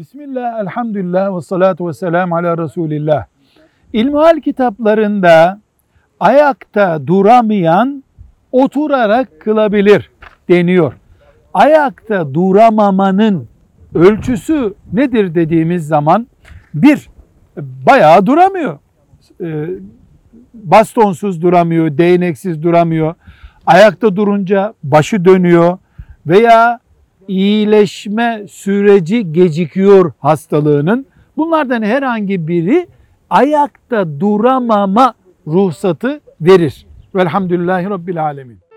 Bismillah, elhamdülillah ve salatu ve selamu ala Resulillah. İlmihal kitaplarında ayakta duramayan oturarak kılabilir deniyor. Ayakta duramamanın ölçüsü nedir dediğimiz zaman bir, bayağı duramıyor. Ee, Bastonsuz duramıyor, değneksiz duramıyor. Ayakta durunca başı dönüyor veya iyileşme süreci gecikiyor hastalığının. Bunlardan herhangi biri ayakta duramama ruhsatı verir. Velhamdülillahi Rabbil Alemin.